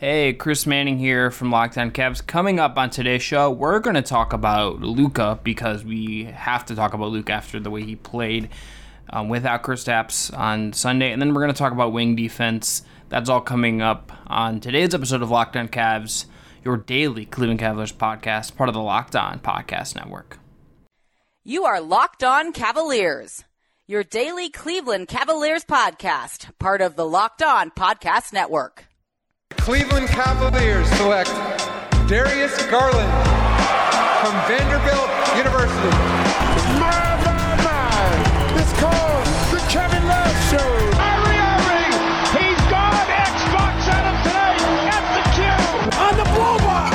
Hey, Chris Manning here from Locked On Cavs. Coming up on today's show, we're going to talk about Luka because we have to talk about Luka after the way he played um, without Kristaps on Sunday, and then we're going to talk about wing defense. That's all coming up on today's episode of Locked On Cavs, your daily Cleveland Cavaliers podcast, part of the Locked On Podcast Network. You are Locked On Cavaliers, your daily Cleveland Cavaliers podcast, part of the Locked On Podcast Network. Cleveland Cavaliers select Darius Garland from Vanderbilt University. My, my, my. It's called the Kevin Love Show. Kyrie Irving, he's gone. Xbox at him tonight at the cube. On the blow by.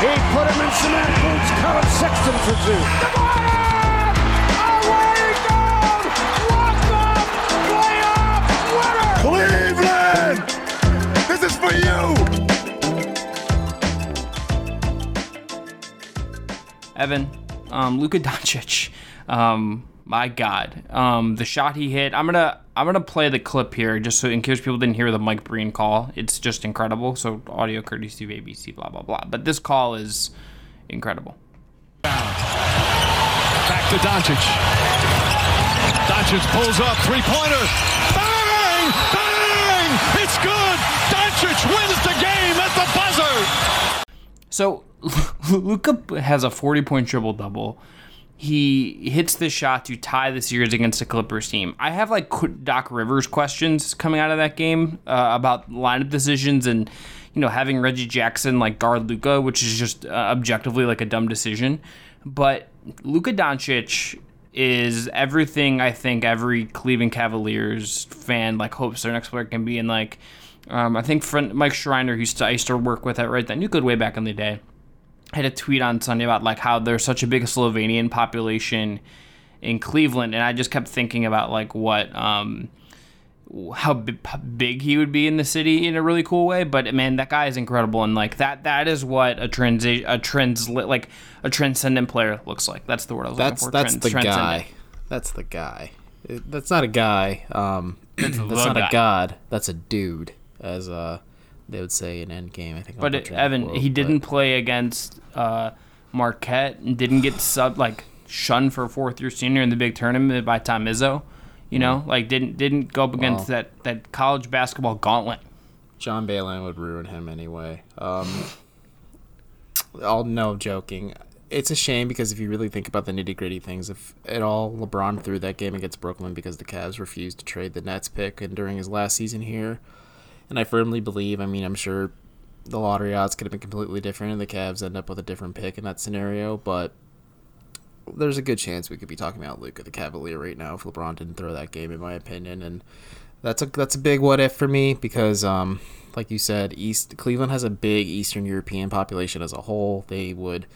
He put him in cement boots. Colin Sexton for two. DeMartin, away Evan, um, Luka Doncic. Um, my God, um, the shot he hit. I'm gonna I'm gonna play the clip here just so in case people didn't hear the Mike Breen call. It's just incredible. So audio courtesy of ABC. Blah blah blah. But this call is incredible. Back to Doncic. Doncic pulls up, three pointer. Bang! Bang! It's good! Doncic wins the game at the buzzer! So Luka has a 40 point triple double. He hits the shot to tie the series against the Clippers team. I have like Doc Rivers questions coming out of that game uh, about lineup decisions and you know having Reggie Jackson like guard Luka, which is just uh, objectively like a dumb decision. But Luka Doncic is everything I think every Cleveland Cavaliers fan like hopes their next player can be. And like, um, I think friend Mike Schreiner, who I used to work with at Right That New Good way back in the day, had a tweet on Sunday about like how there's such a big Slovenian population in Cleveland, and I just kept thinking about like what. Um, how b- big he would be in the city in a really cool way. But man, that guy is incredible, and like that that is what a transi- a trans like a transcendent player looks like. That's the word I was That's looking for. that's Trans- the guy. That's the guy. It- That's not a guy. Um, that's the not guy. a god. That's a dude, as uh, they would say in Endgame. I think. But it, Evan, quote, he but- didn't play against uh, Marquette and didn't get sub like shunned for fourth year senior in the big tournament by Tom Izzo. You know, like didn't didn't go up against Well- that that college basketball gauntlet. John Beilein would ruin him anyway. Um, all no joking. It's a shame because if you really think about the nitty gritty things, if at all LeBron threw that game against Brooklyn because the Cavs refused to trade the Nets pick and during his last season here, and I firmly believe. I mean, I'm sure the lottery odds could have been completely different, and the Cavs end up with a different pick in that scenario. But there's a good chance we could be talking about Luka the Cavalier right now if LeBron didn't throw that game, in my opinion. And that's a that's a big what if for me because, um, like you said, East Cleveland has a big Eastern European population as a whole. They would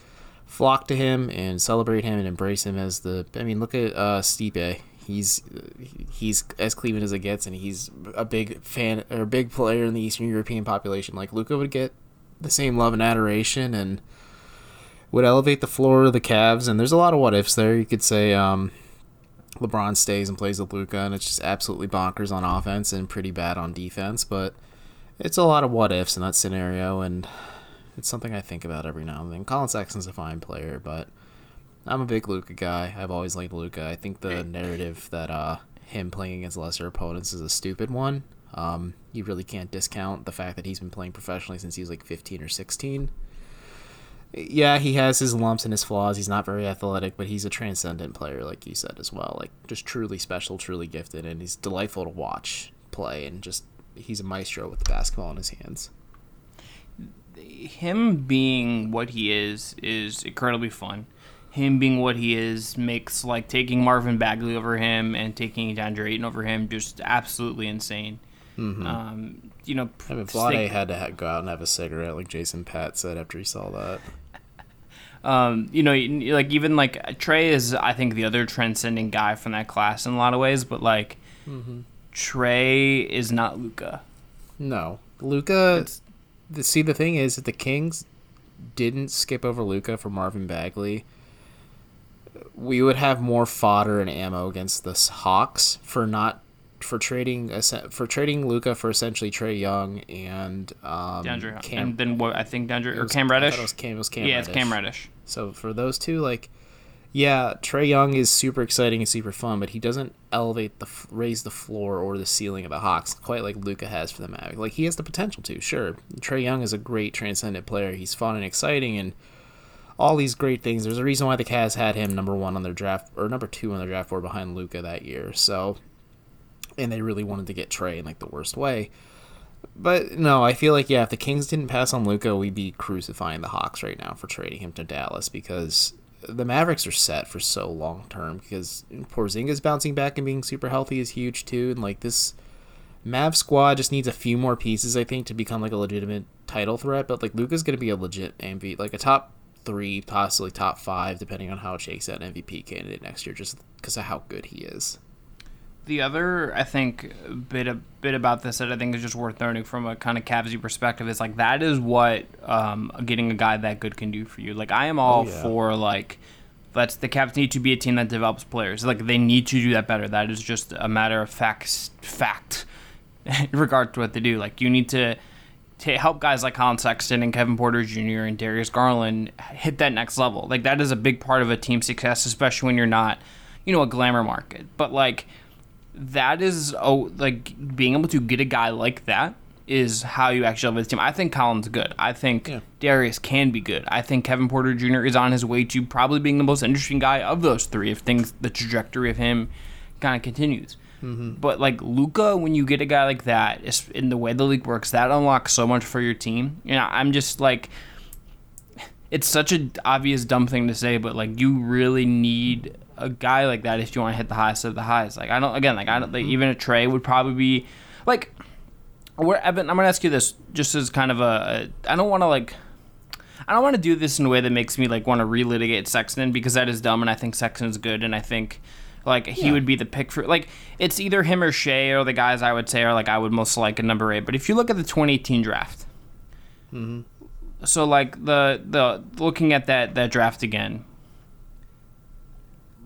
flock to him and celebrate him and embrace him as the. I mean, look at uh, Stipe. He's he's as Cleveland as it gets, and he's a big fan or big player in the Eastern European population. Like Luka would get the same love and adoration and would elevate the floor of the Cavs. And there's a lot of what ifs there. You could say um, LeBron stays and plays with Luka, and it's just absolutely bonkers on offense and pretty bad on defense. But it's a lot of what ifs in that scenario, and it's something I think about every now and then. Colin Sexton's a fine player, but I'm a big Luka guy. I've always liked Luka. I think the narrative that uh, him playing against lesser opponents is a stupid one. Um, you really can't discount the fact that he's been playing professionally since he was like 15 or 16 yeah, he has his lumps and his flaws. He's not very athletic, but he's a transcendent player, like you said as well. Like just truly special, truly gifted, and he's delightful to watch play. And just he's a maestro with the basketball in his hands. him being what he is is incredibly fun. Him being what he is makes like taking Marvin Bagley over him and taking DeAndre Ayton over him just absolutely insane. Um, you know, I mean, Vlade think- had to ha- go out and have a cigarette, like Jason Pat said after he saw that. um, you know, like even like Trae is, I think, the other transcending guy from that class in a lot of ways, but like Trae is not Luka. No, Luka. The, see, the thing is that the Kings didn't skip over Luka for Marvin Bagley. We would have more fodder and ammo against the Hawks for not for trading for trading Luka for essentially Trae Young and um, DeAndre, Cam. and then what I think DeAndre or was- Cam Reddish. It was Cam. It was Cam. yeah, it's Cam Reddish. Reddish. So for those two, like, yeah, Trae Young is super exciting and super fun, but he doesn't elevate the raise the floor or the ceiling of the Hawks quite like Luka has for the Mavericks. Like he has the potential to. Sure, Trae Young is a great transcendent player. He's fun and exciting and all these great things. There's a reason why the Cavs had him number one on their draft or number two on their draft board behind Luka that year. So, and they really wanted to get Trae in like the worst way. But no, I feel like yeah, if the Kings didn't pass on Luka, we'd be crucifying the Hawks right now for trading him to Dallas because the Mavericks are set for so long term. Because Porzingis bouncing back and being super healthy is huge too, and like this Mav squad just needs a few more pieces, I think, to become like a legitimate title threat. But like Luka's gonna be a legit MVP, like a top three, possibly top five, depending on how it shakes out, an MVP candidate next year, just because of how good he is. The other, I think, bit a bit about this that I think is just worth noting from a kind of Cavsy perspective is like that is what um, getting a guy that good can do for you. Like I am all yeah. for like let's the Cavs need to be a team that develops players. Like they need to do that better. That is just a matter of fact. Fact in regard to what they do. Like you need to to help guys like Colin Sexton and Kevin Porter Jr. and Darius Garland hit that next level. Like that is a big part of a team success, especially when you're not, you know, a glamour market. But like that is oh like being able to get a guy like that is how you actually elevate the team. I think Colin's good. I think Yeah. Darius can be good. I think Kevin Porter Jr. is on his way to probably being the most interesting guy of those three if things the trajectory of him kind of continues. Mm-hmm. But like Luka, when you get a guy like that, is- in the way the league works, that unlocks so much for your team. You know, I'm just like, it's such an obvious dumb thing to say, but like you really need a guy like that if you want to hit the highest of the highs. Like I don't, again, like I don't, like mm-hmm. even a Trae would probably be like. Where Evan, I'm gonna ask you this just as kind of a, a I don't want to like. I don't want to do this in a way that makes me like want to relitigate Sexton because that is dumb, and I think Sexton's good, and I think like he would be the pick for like it's either him or Shea or the guys I would say are like I would most like a number eight. But if you look at the 2018 draft, mm-hmm. so like the the looking at that that draft again,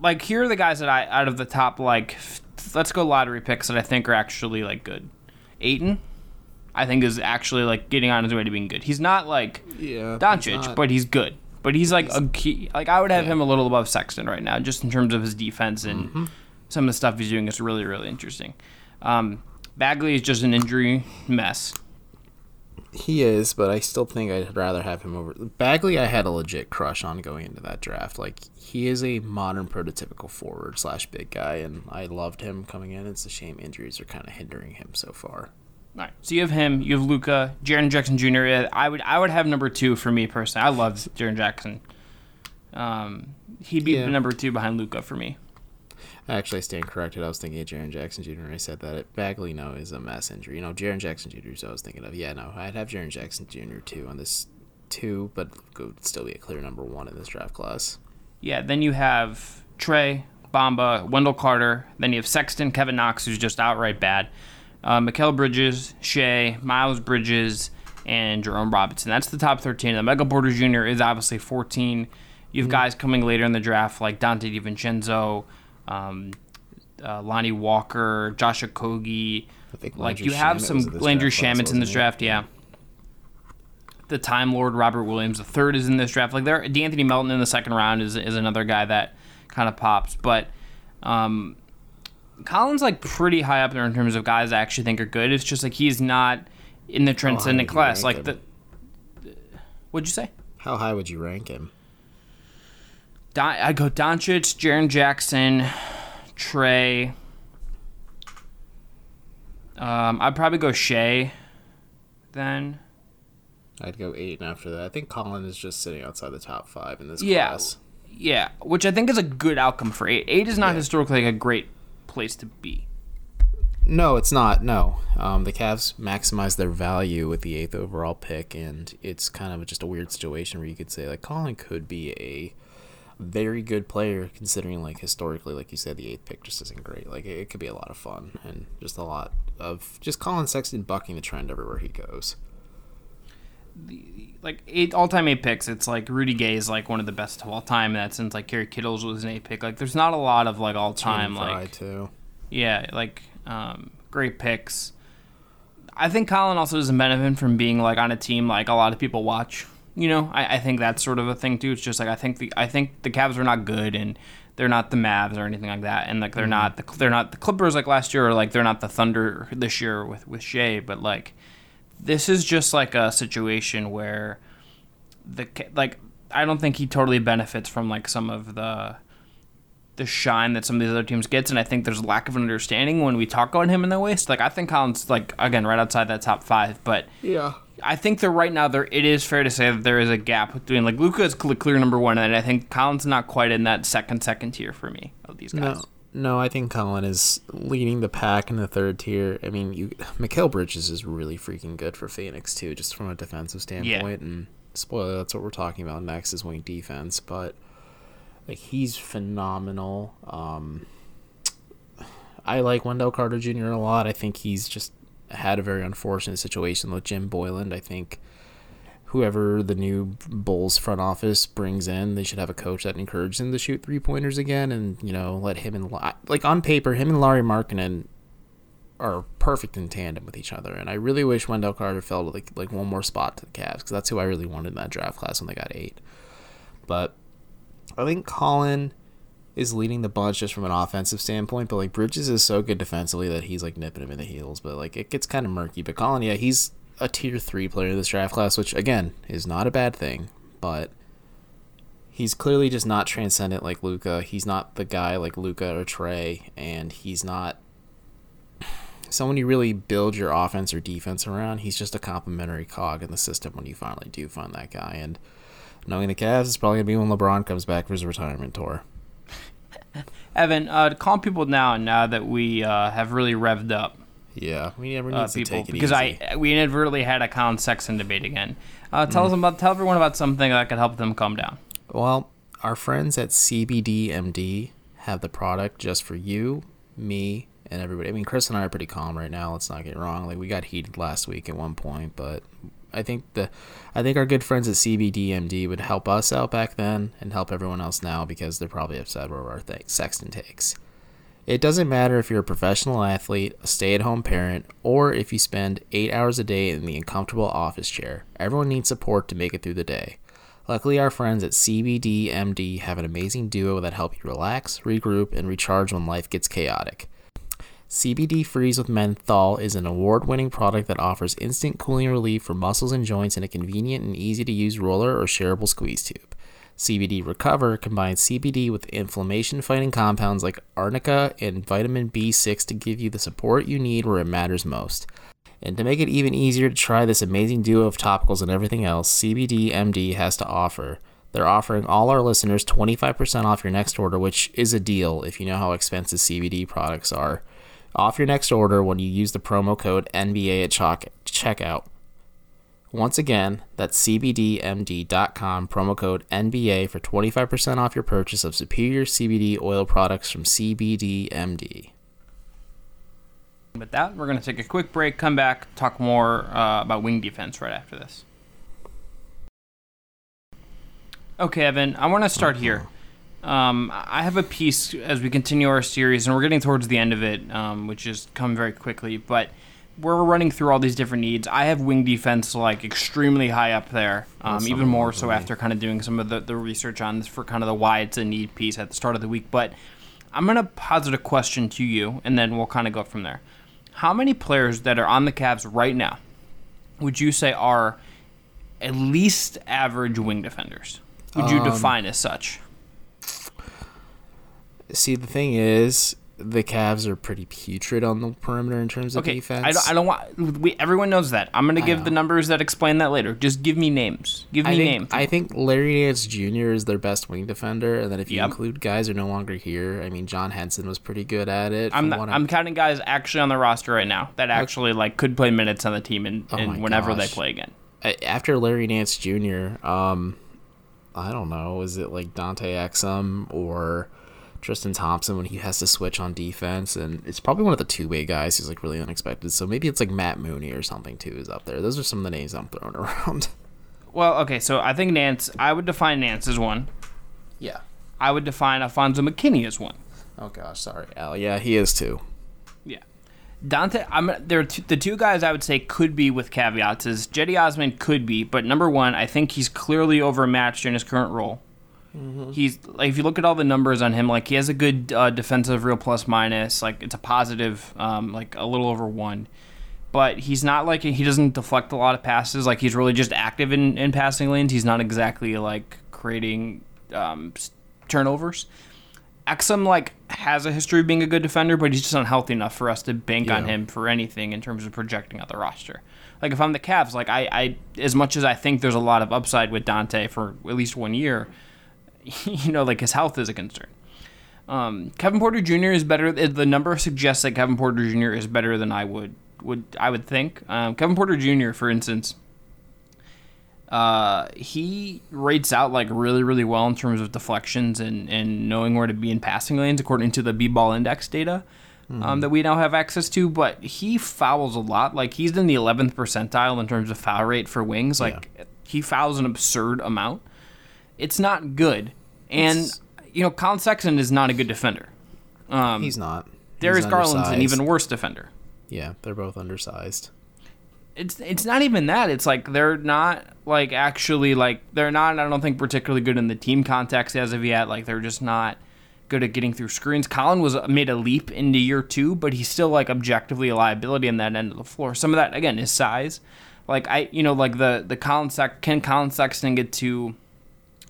like here are the guys that I out of the top like let's go lottery picks that I think are actually like good. Ayton, I think is actually like getting on his way to being good. He's not like Yeah, Doncic, but he's good. But he's like a key. Like I would have him a little above Sexton right now, just in terms of his defense and Mm-hmm. some of the stuff he's doing is really really interesting. Um, Bagley is just an injury mess. He is, but I still think I'd rather have him over Bagley. I had a legit crush on going into that draft. Like he is a modern prototypical forward slash big guy, and I loved him coming in. It's a shame injuries are kind of hindering him so far. All right, so you have him, you have Luka, Jaren Jackson Jr. I would I would have number two for me personally. I love Jaren Jackson. Um, he'd be Yeah. number two behind Luka for me. Actually, I stand corrected. I was thinking of Jaren Jackson Jr. when I said that. Bagley, no, is a mass injury. You know, Jaren Jackson Jr. is what I was thinking of. Yeah, no, I'd have Jaren Jackson Jr. too on this two, but would still be a clear number one in this draft class. Yeah, then you have Trae, Bamba, Wendell Carter. Then you have Sexton, Kevin Knox, who's just outright bad. Uh, Mikal Bridges, Shea, Miles Bridges, and Jerome Robinson. That's the top 13. The Michael Porter Jr. is obviously 14. You have guys coming later in the draft like Donte DiVincenzo, um, uh, Lonnie Walker, Josh Okogie. I think Like you have Shamet some was in this Landry Shamet's in this draft, yeah. The Time Lord Robert Williams the third is in this draft. Like there, De'Anthony Melton in the second round is is another guy that kind of pops. But um, Colin's like pretty high up there in terms of guys I actually think are good. It's just like he's not in the transcendent class. Like the, what'd you say? How high would you rank him? Don, I go Doncic, Jaren Jackson, Trae. Um, I'd probably go Shea. Then I'd go eight, and after that, I think Colin is just sitting outside the top five in this Yeah. class. Yeah, which I think is a good outcome for eight. Eight is not historically like a great place to be. No, it's not. No, um, the Cavs maximize their value with the eighth overall pick, and it's kind of just a weird situation where you could say like Colin could be a very good player considering like historically, like you said, the eighth pick just isn't great. Like it, it could be a lot of fun and just a lot of just Colin Sexton bucking the trend everywhere he goes. Like eight all-time eight picks, it's like Rudy Gay is like one of the best of all time. That since like Kerry Kittles was an eight pick. Like there's not a lot of like all-time like too. yeah like Um, great picks. I think Colin also doesn't benefit from being like on a team like a lot of people watch. You know, I, I think that's sort of a thing too. It's just like I think the I think the Cavs are not good and they're not the Mavs or anything like that, and like they're not the they're not the Clippers like last year or like they're not the Thunder this year with with Shea, but like this is just like a situation where the like I don't think he totally benefits from like some of the the shine that some of these other teams gets, and I think there's a lack of understanding when we talk about him in that way. So like I think Collins like again right outside that top five, but Yeah. I think that right now there it is fair to say that there is a gap between like Luka is clear number one, and I think Collins not quite in that second second tier for me of these guys. No, no, I think Colin is leading the pack in the third tier. I mean, you Mikal Bridges is really freaking good for Phoenix too, just from a defensive standpoint. And spoiler, that's what we're talking about next is wing defense. But like he's phenomenal. Um, I like Wendell Carter Jr. a lot. I think he's just had a very unfortunate situation with Jim Boylen. I think whoever the new Bulls front office brings in, they should have a coach that encourages him to shoot three pointers again, and you know let him and like on paper, him and Lauri Markkanen are perfect in tandem with each other. And I really wish Wendell Carter fell to like like one more spot to the Cavs because that's who I really wanted in that draft class when they got eight. But I think Colin is leading the bunch just from an offensive standpoint, but like Bridges is so good defensively that he's like nipping him in the heels. But like it gets kind of murky. But Colin, yeah, he's a tier three player in this draft class, which again is not a bad thing, but he's clearly just not transcendent like Luka. He's not the guy like Luka or Trae, and he's not someone you really build your offense or defense around. He's just a complementary cog in the system when you finally do find that guy. And knowing the Cavs, it's probably gonna be when LeBron comes back for his retirement tour. Evan, uh, calm people down now that we uh, have really revved up Yeah, we never need uh, to people take it because easy. I we inadvertently had a Colin Sexton debate again. Uh, tell us about tell everyone about something that could help them calm down. Well, our friends at CBDMD have the product just for you, me, and everybody. I mean, Chris and I are pretty calm right now. Let's not get wrong. Like we got heated last week at one point, but I think the, I think our good friends at CBDMD would help us out back then and help everyone else now because they're probably upset over our th- Sexton takes. It doesn't matter if you're a professional athlete, a stay at home parent, or if you spend eight hours a day in the uncomfortable office chair. Everyone needs support to make it through the day. Luckily, our friends at CBDMD have an amazing duo that help you relax, regroup, and recharge when life gets chaotic. CBD Freeze with Menthol is an award winning product that offers instant cooling relief for muscles and joints in a convenient and easy to use roller or shareable squeeze tube. CBD Recover combines CBD with inflammation fighting compounds like arnica and vitamin B6 to give you the support you need where it matters most. And to make it even easier to try this amazing duo of topicals and everything else, CBD MD has to offer. They're offering all our listeners 25% off your next order, which is a deal if you know how expensive CBD products are. Off your next order when you use the promo code NBA at checkout. Once again, that's cbdmd.com, promo code NBA for 25% off your purchase of superior CBD oil products from CBDMD. With that, we're going to take a quick break, come back, talk more uh, about wing defense right after this. Okay, Evan, I want to start here. Um, I have a piece as we continue our series, and we're getting towards the end of it, um, which has come very quickly. But we're running through all these different needs. I have wing defense like extremely high up there, um, even more so after kind of doing some of the, the research on this for kind of the why it's a need piece at the start of the week. But I'm gonna posit a question to you, and then we'll kind of go from there. How many players that are on the Cavs right now would you say are at least average wing defenders? Would you define as such? See, the thing is, the Cavs are pretty putrid on the perimeter in terms of Okay, defense. I don't, I don't want. We, everyone knows that. I'm going to give the numbers that explain that later. Just give me names. Give me I think, names. I think Larry Nance Jr. is their best wing defender, and then if you Yep. include guys who are no longer here, I mean, John Henson was pretty good at it. I'm not, I'm counting guys actually on the roster right now that actually like could play minutes on the team and, Oh and whenever they play again. After Larry Nance Jr., um, I don't know, is it like Dante Exum or Tristan Thompson when he has to switch on defense? And it's probably one of the two way guys who's like really unexpected. So maybe it's like Matt Mooney or something too is up there. Those are some of the names I'm throwing around. Well, okay, so I think Nance. I would define Nance as one. yeah. I would define Alfonzo McKinnie as one. Oh gosh, sorry, Al. Yeah, he is too. Yeah. Dante, I'm there. Are two, the two guys I would say could be with caveats is Cedi Osman could be, but number one, I think he's clearly overmatched in his current role. He's like if you look at all the numbers on him, like he has a good uh, defensive real plus minus, like it's a positive, um, like a little over one. But he's not like he doesn't deflect a lot of passes. Like he's really just active in, in passing lanes. He's not exactly like creating um, turnovers. Exum like has a history of being a good defender, but he's just not healthy enough for us to bank on him for anything in terms of projecting out the roster. Like if I'm the Cavs, like I, I as much as I think there's a lot of upside with Dante for at least one year, you know, like his health is a concern. Um, Kevin Porter Jr. is better. The number suggests that Kevin Porter Jr. is better than I would would I would think. Um, Kevin Porter Jr. for instance, uh, he rates out like really really well in terms of deflections and and knowing where to be in passing lanes according to the B-ball index data. Um, that we now have access to, but he fouls a lot. Like he's in the 11th percentile in terms of foul rate for wings. Like he fouls an absurd amount it's not good. And It's- you know, Colin Sexton is not a good defender. Um, He's not. Darius Garland's an even worse defender. Yeah, they're both undersized. It's it's not even that. It's like they're not like actually like they're not. I don't think particularly good in the team context as of yet. Like they're just not good at getting through screens. Colin was made a leap into year two, but he's still like objectively a liability in that end of the floor. Some of that again is size. Like I, you know, like the the Colin Sex can Colin Sexton get to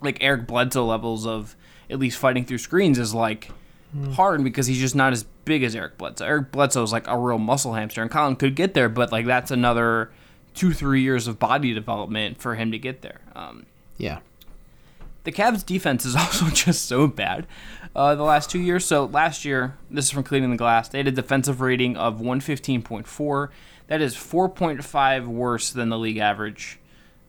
like Eric Bledsoe levels of at least fighting through screens is like hard because he's just not as big as Eric Bledsoe. Eric Bledsoe is like a real muscle hamster, and Colin could get there, but like that's another two three years of body development for him to get there. Um, Yeah. the Cavs defense is also just so bad uh, the last two years. So last year, this is from Cleaning the Glass, they had a defensive rating of 115.4. That is 4.5 worse than the league average.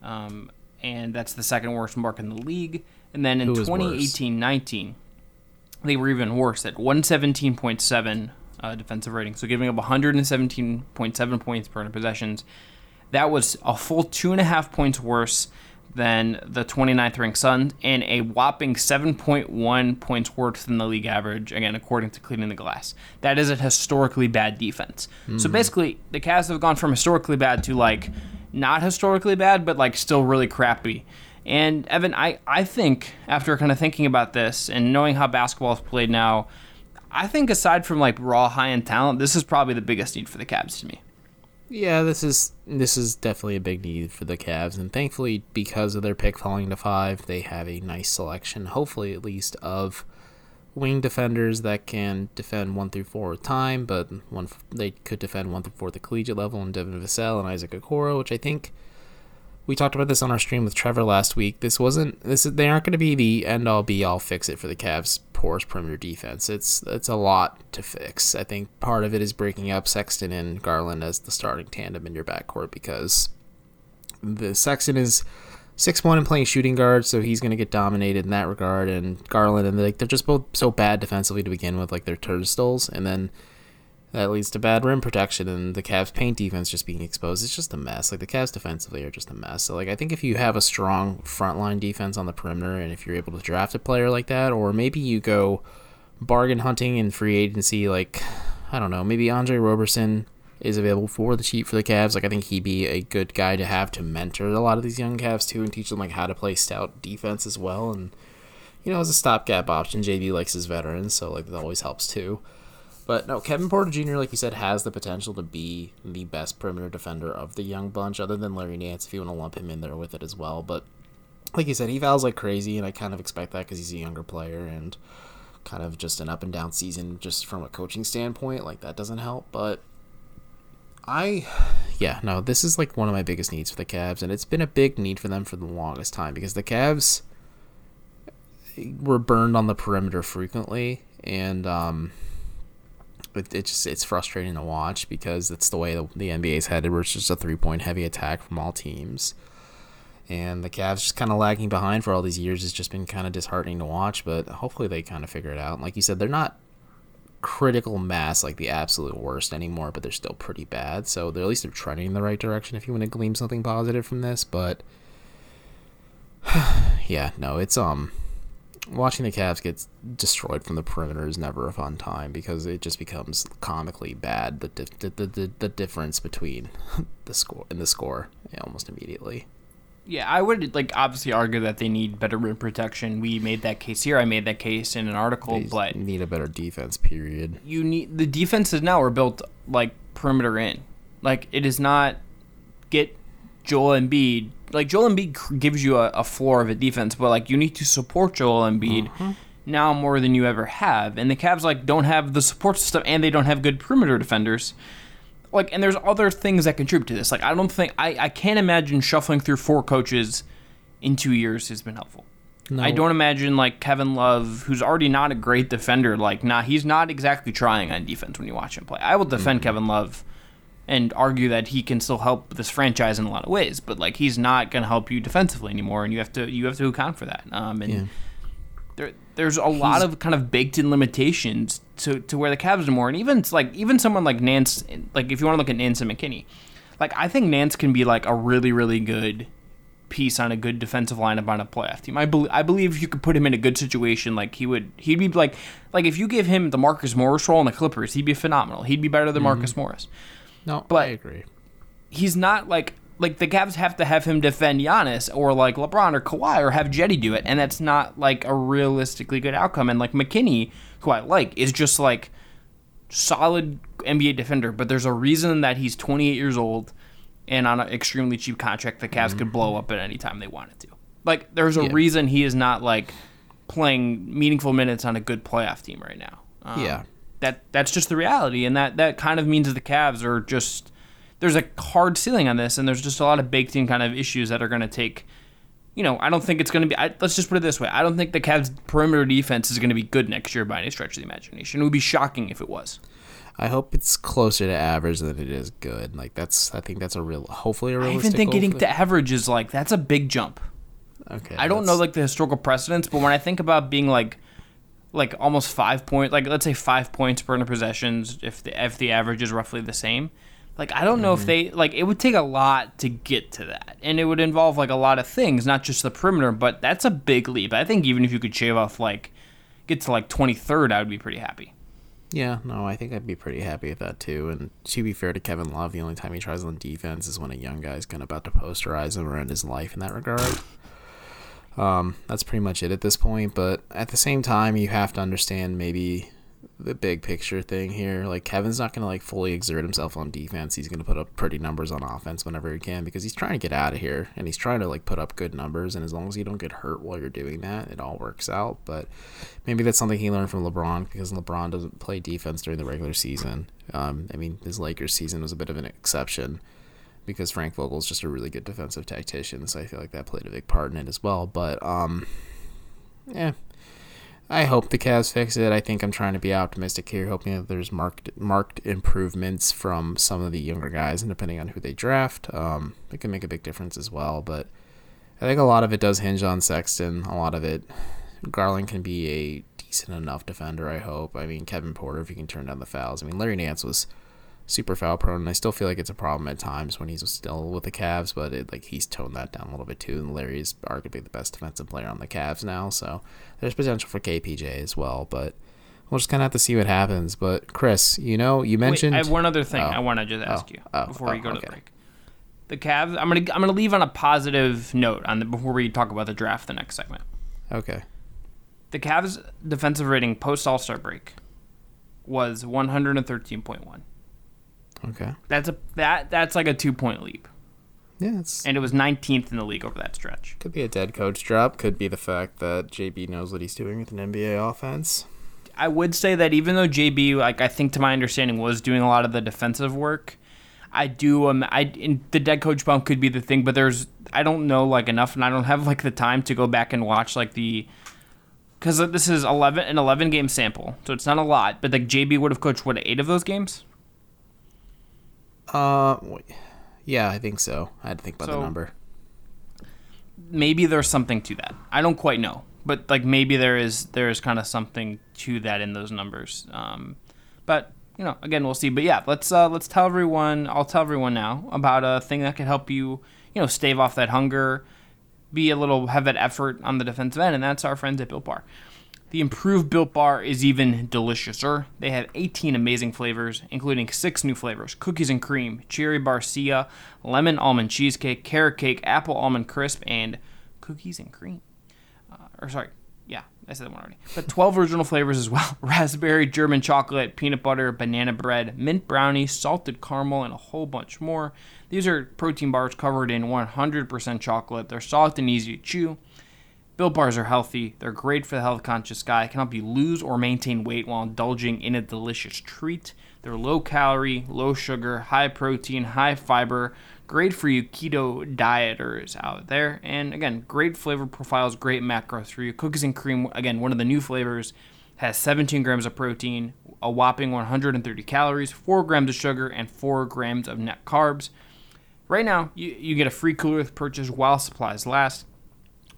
Um, and that's the second worst mark in the league. And then in Who is worse? 2018 19, they were even worse at 117.7 uh, defensive rating. So giving up 117.7 points per 100 possessions. That was a full two and a half points worse than the 29th ranked Suns and a whopping 7.1 points worse than the league average, again, according to Cleaning the Glass. That is a historically bad defense. So basically, the Cavs have gone from historically bad to like not historically bad, but like still really crappy. And Evan, I, I think after kind of thinking about this and knowing how basketball is played now, I think aside from like raw high end talent, this is probably the biggest need for the Cavs to me. Yeah, this is this is definitely a big need for the Cavs, and thankfully, because of their pick falling to five, they have a nice selection, hopefully at least, of wing defenders that can defend one through four at time, but one they could defend one through four at the collegiate level, and Devin Vassell and Isaac Okoro, which I think we talked about this on our stream with Trevor last week. This wasn't this is they aren't going to be the end all be all fix it for the Cavs porous perimeter defense. It's it's a lot to fix. I think part of it is breaking up Sexton and Garland as the starting tandem in your backcourt because the Sexton is six one and playing shooting guard, so he's going to get dominated in that regard. And Garland and like they're just both so bad defensively to begin with, like they're turnstiles, and then that leads to bad rim protection and the Cavs paint defense just being exposed. It's just a mess. Like the Cavs defensively are just a mess. So like I think if you have a strong frontline defense on the perimeter and if you're able to draft a player like that, or maybe you go bargain hunting in free agency, like I don't know, maybe Andre Roberson is available for the cheap for the Cavs. Like I think he'd be a good guy to have to mentor a lot of these young Cavs too and teach them like how to play stout defense as well. And you know, as a stopgap option, JB likes his veterans, so like that always helps too. But no, Kevin Porter Jr., like you said, has the potential to be the best perimeter defender of the young bunch, other than Larry Nance, if you want to lump him in there with it as well. But like you said, he fouls like crazy, and I kind of expect that because he's a younger player and kind of just an up and down season, just from a coaching standpoint. Like that doesn't help. But I, yeah, no, this is like one of my biggest needs for the Cavs, and it's been a big need for them for the longest time because the Cavs were burned on the perimeter frequently, and um, it, it just it's frustrating to watch because it's the way the, the NBA's headed, where it's just a three point heavy attack from all teams. And the Cavs just kind of lagging behind for all these years has just been kind of disheartening to watch, but hopefully they kind of figure it out. And like you said, they're not critical mass like the absolute worst anymore, but they're still pretty bad. So at least they're trending in the right direction if you want to glean something positive from this. But yeah, no, it's um watching the Cavs get destroyed from the perimeter is never a fun time because it just becomes comically bad. The di- the, the, the, the difference between the score and the score almost immediately. Yeah, I would like obviously argue that they need better rim protection. We made that case here. I made that case in an article, They but need a better defense. Period. you need the defenses now are built like perimeter in. Like it is not get Joel Embiid. Like Joel Embiid gives you a, a floor of a defense, but like you need to support Joel Embiid mm-hmm. now more than you ever have. And the Cavs like don't have the support system, and they don't have good perimeter defenders. Like, and there's other things that contribute to this. Like, I don't think I I can't imagine shuffling through four coaches in two years has been helpful. I don't imagine like Kevin Love, who's already not a great defender, like nah, he's not exactly trying on defense when you watch him play. I will defend Kevin Love and argue that he can still help this franchise in a lot of ways, but like he's not going to help you defensively anymore, and you have to you have to account for that. Um, and there there's a lot of kind of baked in limitations to, to where the Cavs are more, and even like even someone like Nance, like if you want to look at Nance and McKinnie, like I think Nance can be like a really really good piece on a good defensive lineup on a playoff team. I believe I believe if you could put him in a good situation, like he would he'd be like like if you give him the Marcus Morris role in the Clippers, he'd be phenomenal. He'd be better than mm-hmm. Marcus Morris. No, But- I agree. He's not like like the Cavs have to have him defend Giannis or like LeBron or Kawhi or have Cedi do it, and that's not like a realistically good outcome. And like McKinnie, who I like, is just like solid NBA defender, but there's a reason that he's 28 years old and on an extremely cheap contract the Cavs could blow up at any time they wanted to. Like there's a Yeah. reason he is not like playing meaningful minutes on a good playoff team right now. Um, Yeah. that that's just the reality, and that that kind of means the Cavs are just there's a hard ceiling on this, and there's just a lot of baked in kind of issues that are going to take. You know, I don't think it's going to be. I, let's just put it this way: I don't think the Cavs' perimeter defense is going to be good next year by any stretch of the imagination. It would be shocking if it was. I hope it's closer to average than it is good. Like that's, I think that's a real, hopefully a realistic. I even think getting to average is like that's a big jump. okay. I don't know like the historical precedents, but when I think about being like like almost five point, like let's say five points per possessions, if the if the average is roughly the same, like I don't know if they like it would take a lot to get to that, and it would involve like a lot of things, not just the perimeter, but that's a big leap. I think even if you could shave off like get to like twenty third, I would be pretty happy. Yeah, no, I think I'd be pretty happy with that too. And to be fair to Kevin Love, the only time he tries on defense is when a young guy's kind of about to posterize him or end his life in that regard. Um, that's pretty much it at this point. But at the same time, you have to understand maybe the big picture thing here. Like Kevin's not gonna like fully exert himself on defense. He's gonna put up pretty numbers on offense whenever he can because he's trying to get out of here and he's trying to like put up good numbers. And as long as you don't get hurt while you're doing that, it all works out. But maybe that's something he learned from LeBron because LeBron doesn't play defense during the regular season. Um, I mean, his Lakers season was a bit of an exception because Frank Vogel's just a really good defensive tactician, so I feel like that played a big part in it as well. But um, yeah, I hope the Cavs fix it. I think I'm trying to be optimistic here, hoping that there's marked marked improvements from some of the younger guys, and depending on who they draft, um, it can make a big difference as well. But I think a lot of it does hinge on Sexton. A lot of it, Garland can be a decent enough defender. I hope. I mean, Kevin Porter, if he can turn down the fouls. I mean, Larry Nance was super foul prone, and I still feel like it's a problem at times when he's still with the Cavs. But it, like he's toned that down a little bit too, and Larry's arguably the best defensive player on the Cavs now. So there's potential for KPJ as well, but. We'll just kind of have to see what happens. But Chris, you know, you mentioned. Wait, I have one other thing Oh. I want to just ask Oh. you Oh. before Oh, we go to the break. The Cavs. I'm gonna I'm gonna leave on a positive note on the before we talk about the draft. The next segment. Okay. The Cavs' defensive rating post All Star break was 113.1. Okay. That's a that that's like a two point leap, Yeah, it's and it was 19th in the league over that stretch. could be a dead coach drop. Could be the fact that JB knows what he's doing with an NBA offense. I would say that even though JB, like I think to my understanding, was doing a lot of the defensive work, I do um I in, the dead coach bump could be the thing, but there's I don't know like enough, and I don't have like the time to go back and watch like the because this is 11 an 11 game sample, so it's not a lot, but like JB would have coached what eight of those games. Uh, yeah, I think so. I had to think about So- the number. maybe there's something to that. I don't quite know, but like maybe there is there is kind of something to that in those numbers. Um, but you know, again, we'll see. But yeah, let's uh, let's tell everyone. I'll tell everyone now about a thing that could help you, you know, stave off that hunger, be a little have that effort on the defensive end, and that's our friends at Built Bar. The improved Built Bar is even deliciouser. They have 18 amazing flavors, including six new flavors cookies and cream, cherry barcia, lemon almond cheesecake, carrot cake, apple almond crisp, and cookies and cream. Uh, or, sorry, yeah, I said that one already. But 12 original flavors as well raspberry, German chocolate, peanut butter, banana bread, mint brownie, salted caramel, and a whole bunch more. These are protein bars covered in 100% chocolate. They're soft and easy to chew. Built bars are healthy. They're great for the health conscious guy. Can help you lose or maintain weight while indulging in a delicious treat. They're low calorie, low sugar, high protein, high fiber. Great for you keto dieters out there. And again, great flavor profiles, great macros for you. Cookies and cream, again, one of the new flavors, has 17 grams of protein, a whopping 130 calories, 4 grams of sugar, and 4 grams of net carbs. Right now, you, you get a free cooler with purchase while supplies last.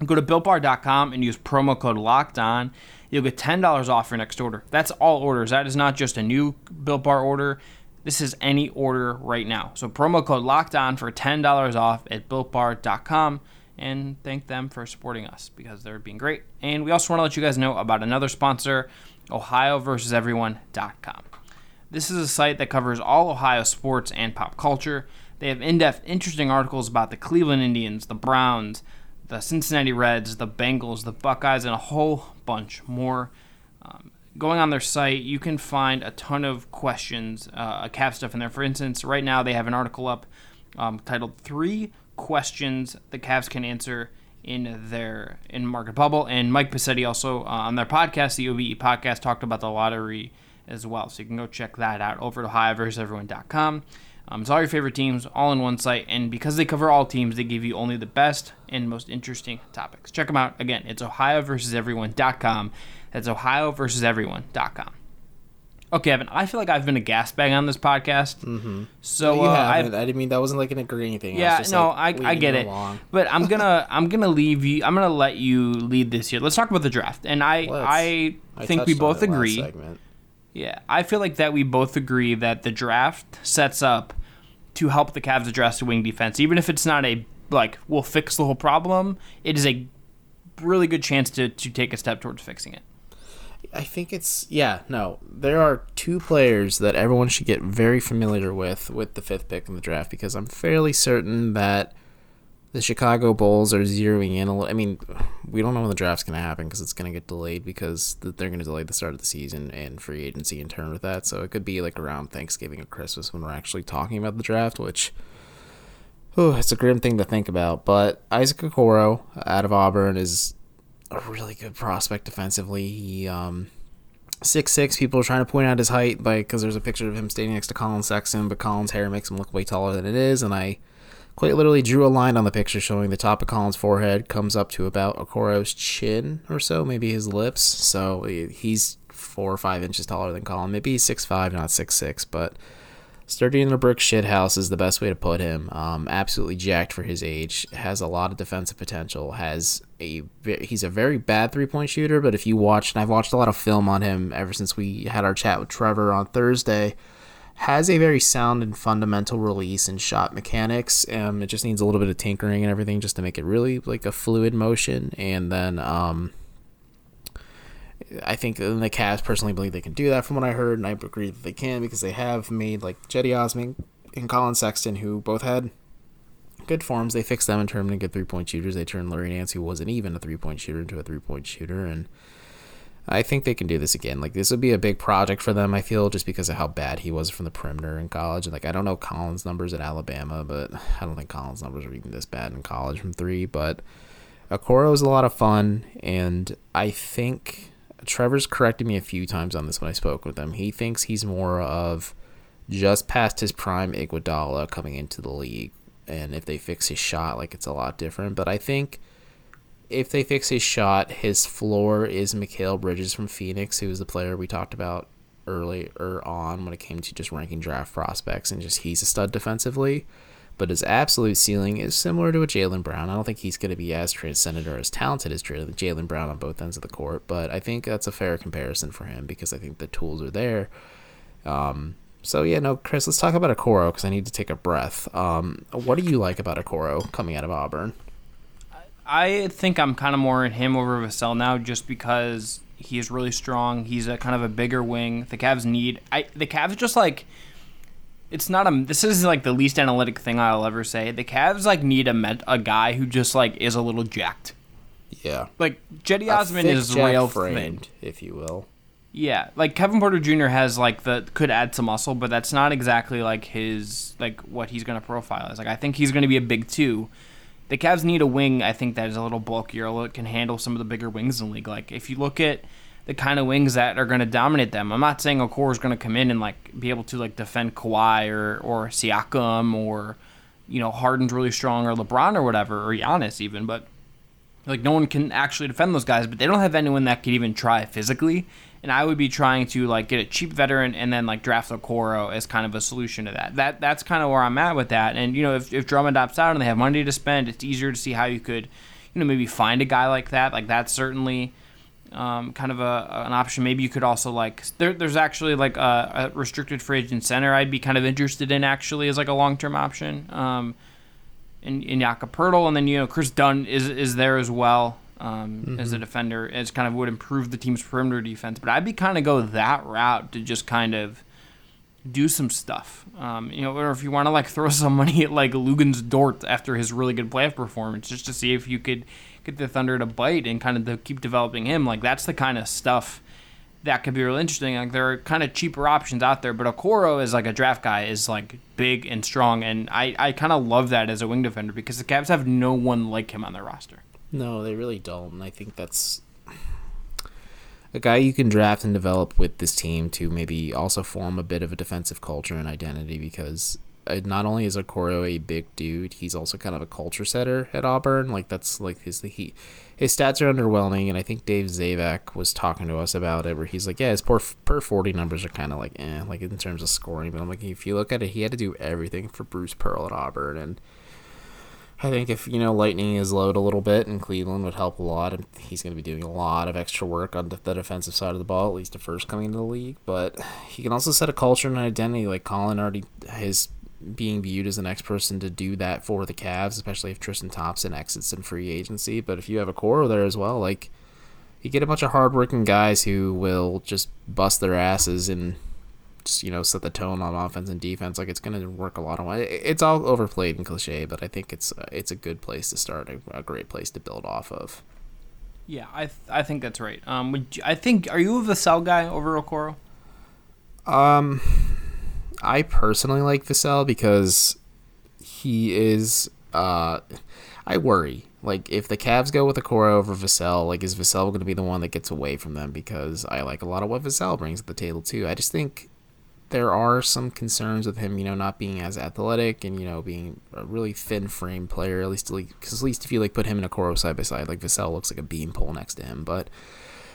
Go to builtbar.com and use promo code locked on. You'll get $10 off your next order. That's all orders. That is not just a new Built Bar order. This is any order right now. So promo code locked on for $10 off at builtbar.com and thank them for supporting us because they're being great. And we also want to let you guys know about another sponsor, ohioversuseveryone.com. This is a site that covers all Ohio sports and pop culture. They have in-depth interesting articles about the Cleveland Indians, the Browns, the Cincinnati Reds, the Bengals, the Buckeyes, and a whole bunch more. Um, going on their site, you can find a ton of questions, uh, cap stuff in there. For instance, right now they have an article up um, titled Three Questions the Cavs Can Answer in their in Market Bubble. And Mike Passetti also uh, on their podcast, the OBE podcast, talked about the lottery as well. So you can go check that out over at OhioVersusEveryone.com. Um, it's all your favorite teams all in one site, and because they cover all teams, they give you only the best and most interesting topics. Check them out. Again, it's OhioVersusEveryone.com. That's OhioVersusEveryone.com. Okay, Evan, I feel like I've been a gas bag on this podcast. Mm-hmm. So you uh. I didn't mean that wasn't like an agreeing thing. I was yeah, no, like, I, I get it. But I'm gonna I'm gonna leave you. I'm gonna let you lead this year. Let's talk about the draft. And I Let's. I I think we both agree. Yeah, I feel like that we both agree that the draft sets up to help the Cavs address the wing defense, even if it's not a like we'll fix the whole problem. It is a really good chance to to take a step towards fixing it. I think it's yeah, no. There are two players that everyone should get very familiar with with the fifth pick in the draft because I'm fairly certain that the Chicago Bulls are zeroing in a little. I mean, we don't know when the draft's going to happen because it's going to get delayed because they're going to delay the start of the season and free agency in turn with that. So it could be like around Thanksgiving or Christmas when we're actually talking about the draft, which. Oh, it's a grim thing to think about. But Isaac Okoro out of Auburn is a really good prospect defensively. He um six six. People are trying to point out his height, like because there's a picture of him standing next to Colin Sexton, but Colin's hair makes him look way taller than it is. And I quite literally drew a line on the picture showing the top of Colin's forehead comes up to about Okoro's chin or so, maybe his lips. So he's four or five inches taller than Colin. Maybe he's six five, not six six, but sturdy in a brick shit house is the best way to put him. Um, absolutely jacked for his age. Has a lot of defensive potential. Has a he's a very bad three point shooter, but if you watch, and I've watched a lot of film on him ever since we had our chat with Trevor on Thursday. Has a very sound and fundamental release and shot mechanics. Um, it just needs a little bit of tinkering and everything just to make it really like a fluid motion. And then um, I think the Cavs personally believe they can do that from what I heard, and I agree that they can because they have made like Cedi Osman and Colin Sexton, who both had good forms. They fixed them and turned them into good three point shooters. They turned Larry Nance, who wasn't even a three point shooter, into a three point shooter, and I think they can do this again. Like this would be a big project for them. I feel just because of how bad he was from the perimeter in college. And like I don't know Collins' numbers at Alabama, but I don't think Collins' numbers are even this bad in college from three. But Okoro is a lot of fun, and I think Trevor's corrected me a few times on this when I spoke with him. He thinks he's more of just past his prime Iguodala coming into the league, and if they fix his shot, like it's a lot different. But I think if they fix his shot, his floor is Mikal Bridges from Phoenix, who was the player we talked about earlier on when it came to just ranking draft prospects, and just he's a stud defensively. But his absolute ceiling is similar to a Jaylen Brown. I don't think he's going to be as transcendent or as talented as Jaylen Jaylen Brown on both ends of the court, but I think that's a fair comparison for him because I think the tools are there. Um, so yeah, no, Chris, let's talk about Okoro because I need to take a breath. Um, what do you like about Okoro coming out of Auburn? I think I'm kind of more in him over Vassell now, just because he is really strong. He's a kind of a bigger wing. The Cavs need. I the Cavs just like. It's not a. This is like the least analytic thing I'll ever say. The Cavs like need a met, a guy who just like is a little jacked. Yeah. Like Cedi Osman is rail framed, thin. if you will. Yeah, like Kevin Porter Jr. has like the could add some muscle, but that's not exactly like his like what he's gonna profile as. Like I think he's gonna be a big two. The Cavs need a wing. I think that is a little bulkier, a little- can handle some of the bigger wings in the league. Like if you look at the kind of wings that are gonna dominate them, I'm not saying Okoro is gonna come in and like be able to like defend Kawhi or or Siakam or you know Harden's really strong or LeBron or whatever or Giannis even, but like no one can actually defend those guys, but they don't have anyone that could even try physically. And I would be trying to like get a cheap veteran and then like draft Okoro as kind of a solution to that. That that's kind of where I'm at with that. And you know, if if Drummond opts out and they have money to spend, it's easier to see how you could, you know, maybe find a guy like that. Like that's certainly um, kind of a an option. Maybe you could also like there, there's actually like a, a restricted free agent center I'd be kind of interested in actually as like a long term option. Um, in, in Jakob Poeltl, and then you know Kris Dunn is is there as well um, as a defender. As kind of would improve the team's perimeter defense, but I'd be kind of go that route to just kind of do some stuff. Um, you know, or if you want to like throw some money at like Luguentz Dort after his really good playoff performance, just to see if you could get the Thunder to bite and kind of keep developing him. Like that's the kind of stuff that could be really interesting. Like there are kind of cheaper options out there, but Okoro is like a draft guy is like big and strong, and I I kind of love that as a wing defender because the Cavs have no one like him on their roster. No, they really don't. And I think that's a guy you can draft and develop with this team to maybe also form a bit of a defensive culture and identity because uh, not only is Okoro a big dude, he's also kind of a culture setter at Auburn. Like that's like his he his stats are underwhelming, and I think Dave Zavak was talking to us about it, where he's like, yeah, his per per forty numbers are kind of like eh, like in terms of scoring. But I'm like, if you look at it, he had to do everything for Bruce Pearl at Auburn, and I think if you know lightening his load a little bit and Cleveland would help a lot, and he's going to be doing a lot of extra work on the defensive side of the ball, at least at first coming into the league. But he can also set a culture and an identity. Like Collin already his being viewed as the next person to do that for the Cavs, especially if Tristan Thompson exits in free agency. But if you have a core there as well, like you get a bunch of hardworking guys who will just bust their asses and just you know set the tone on offense and defense. Like it's going to work a lot of way. It's all overplayed and cliche, but I think it's uh, it's a good place to start, a, a great place to build off of. Yeah, I th- I think that's right. Um, would you, I think are you a Vassell guy over Okoro? Um, I personally like Vassell because he is. Uh, I worry. Like if the Cavs go with Okoro over Vassell, like is Vassell going to be the one that gets away from them? Because I like a lot of what Vassell brings to the table too. I just think there are some concerns with him, you know, not being as athletic and you know being a really thin frame player. At least, because at least if you like put him in and Okoro side by side, like Vassell looks like a beam pole next to him, but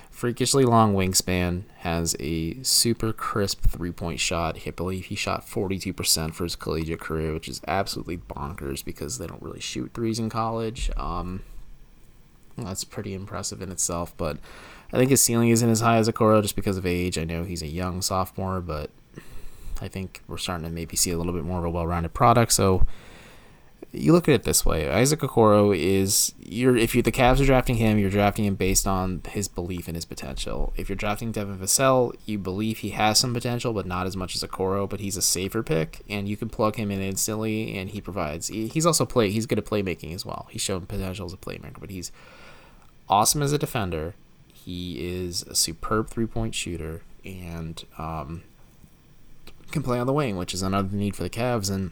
freakishly long wingspan, has a super crisp three point shot. I believe he shot 42% for his collegiate career, which is absolutely bonkers because they don't really shoot threes in college. Um, that's pretty impressive in itself, but I think his ceiling isn't as high as a Okoro just because of age. I know he's a young sophomore, but I think we're starting to maybe see a little bit more of a well rounded product. So you look at it this way: Isaac Okoro is you're if you the Cavs are drafting him, you're drafting him based on his belief in his potential. If you're drafting Devin Vassell, you believe he has some potential, but not as much as Okoro. But he's a safer pick, and you can plug him in instantly, and he provides. He's also play. He's good at playmaking as well. He's shown potential as a playmaker, but he's awesome as a defender. He is a superb three point shooter, and um, can play on the wing, which is another need for the Cavs, and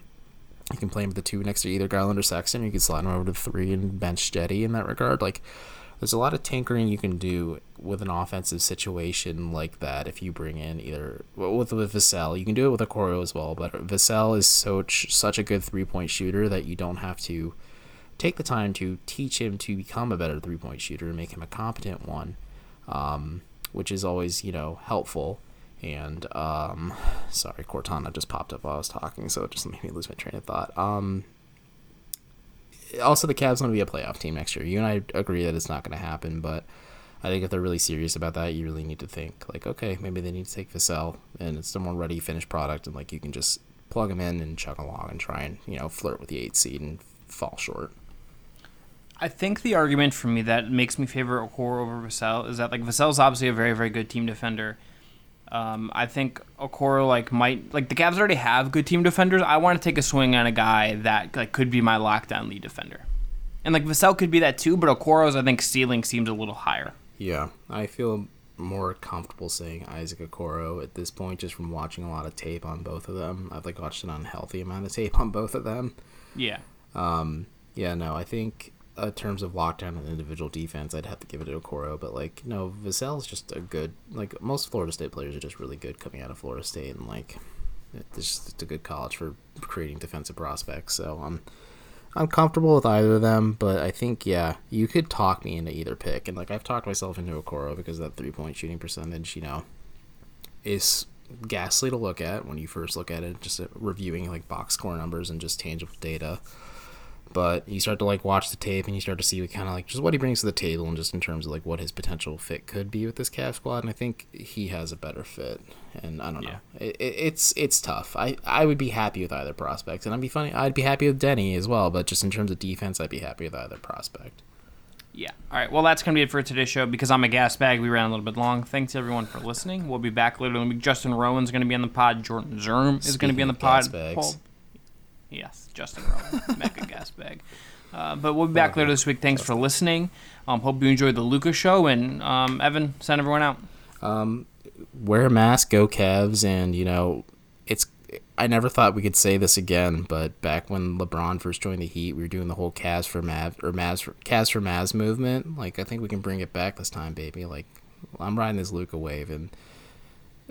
you can play him with the two next to either Garland or Sexton. You can slide him over to three and bench Cedi in that regard. Like, there's a lot of tinkering you can do with an offensive situation like that if you bring in either with with Vassell. You can do it with Okoro as well, but Vassell is such such a good three point shooter that you don't have to take the time to teach him to become a better three point shooter and make him a competent one, um, which is always you know helpful. And um, sorry, Cortana just popped up while I was talking, so it just made me lose my train of thought. Um, also, the Cavs want to be a playoff team next year. You and I agree that it's not going to happen, but I think if they're really serious about that, you really need to think like, okay, maybe they need to take Vassell, and it's a more ready finished product, and like you can just plug them in and chug along and try and you know flirt with the eight seed and fall short. I think the argument for me that makes me favor Okoro over Vassell is that like Vassell's obviously a very very good team defender. Um, I think Okoro like might like the Cavs already have good team defenders. I want to take a swing on a guy that like could be my lockdown lead defender, and like Vassell could be that too. But Okoro's I think ceiling seems a little higher. Yeah, I feel more comfortable saying Isaac Okoro at this point, just from watching a lot of tape on both of them. I've like watched an unhealthy amount of tape on both of them. Yeah. Um, yeah, no, I think uh, terms of lockdown and individual defense, I'd have to give it to Okoro. But like, no, Vassell's just a good. Like most Florida State players are just really good coming out of Florida State, and like, it's just a good college for creating defensive prospects. So I'm, I'm comfortable with either of them. But I think yeah, you could talk me into either pick, and like I've talked myself into Okoro because that three point shooting percentage, you know, is ghastly to look at when you first look at it, just reviewing like box score numbers and just tangible data but you start to like watch the tape and you start to see what kind of like just what he brings to the table and just in terms of like what his potential fit could be with this Cavs squad. And I think he has a better fit. And I don't know, it, it, it's it's tough. I I would be happy with either prospect, and I'd be funny. I'd be happy with Deni as well. But just in terms of defense, I'd be happy with either prospect. Yeah. All right. Well, that's going to be it for today's show because I'm a gas bag. We ran a little bit long. Thanks everyone for listening. We'll be back later in the week. Justin Rowan's going to be on the pod. Jordan Zerm is going to be on the pod. Yes, Justin Rowan, mega gas bag. Uh, but we'll be back later this week. Thanks for listening. Um, hope you enjoyed the Luka show. And um, Evan, send everyone out. Um, wear a mask, go Cavs, and you know it's. I never thought we could say this again, but back when LeBron first joined the Heat, we were doing the whole Cavs for Mavs or Mavs for Cavs for Mavs movement. Like I think we can bring it back this time, baby. Like I'm riding this Luka wave and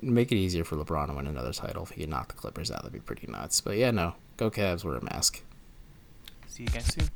make it easier for LeBron to win another title. If he could knock the Clippers out, that'd be pretty nuts. But yeah, no, go Cavs, wear a mask. See you guys soon.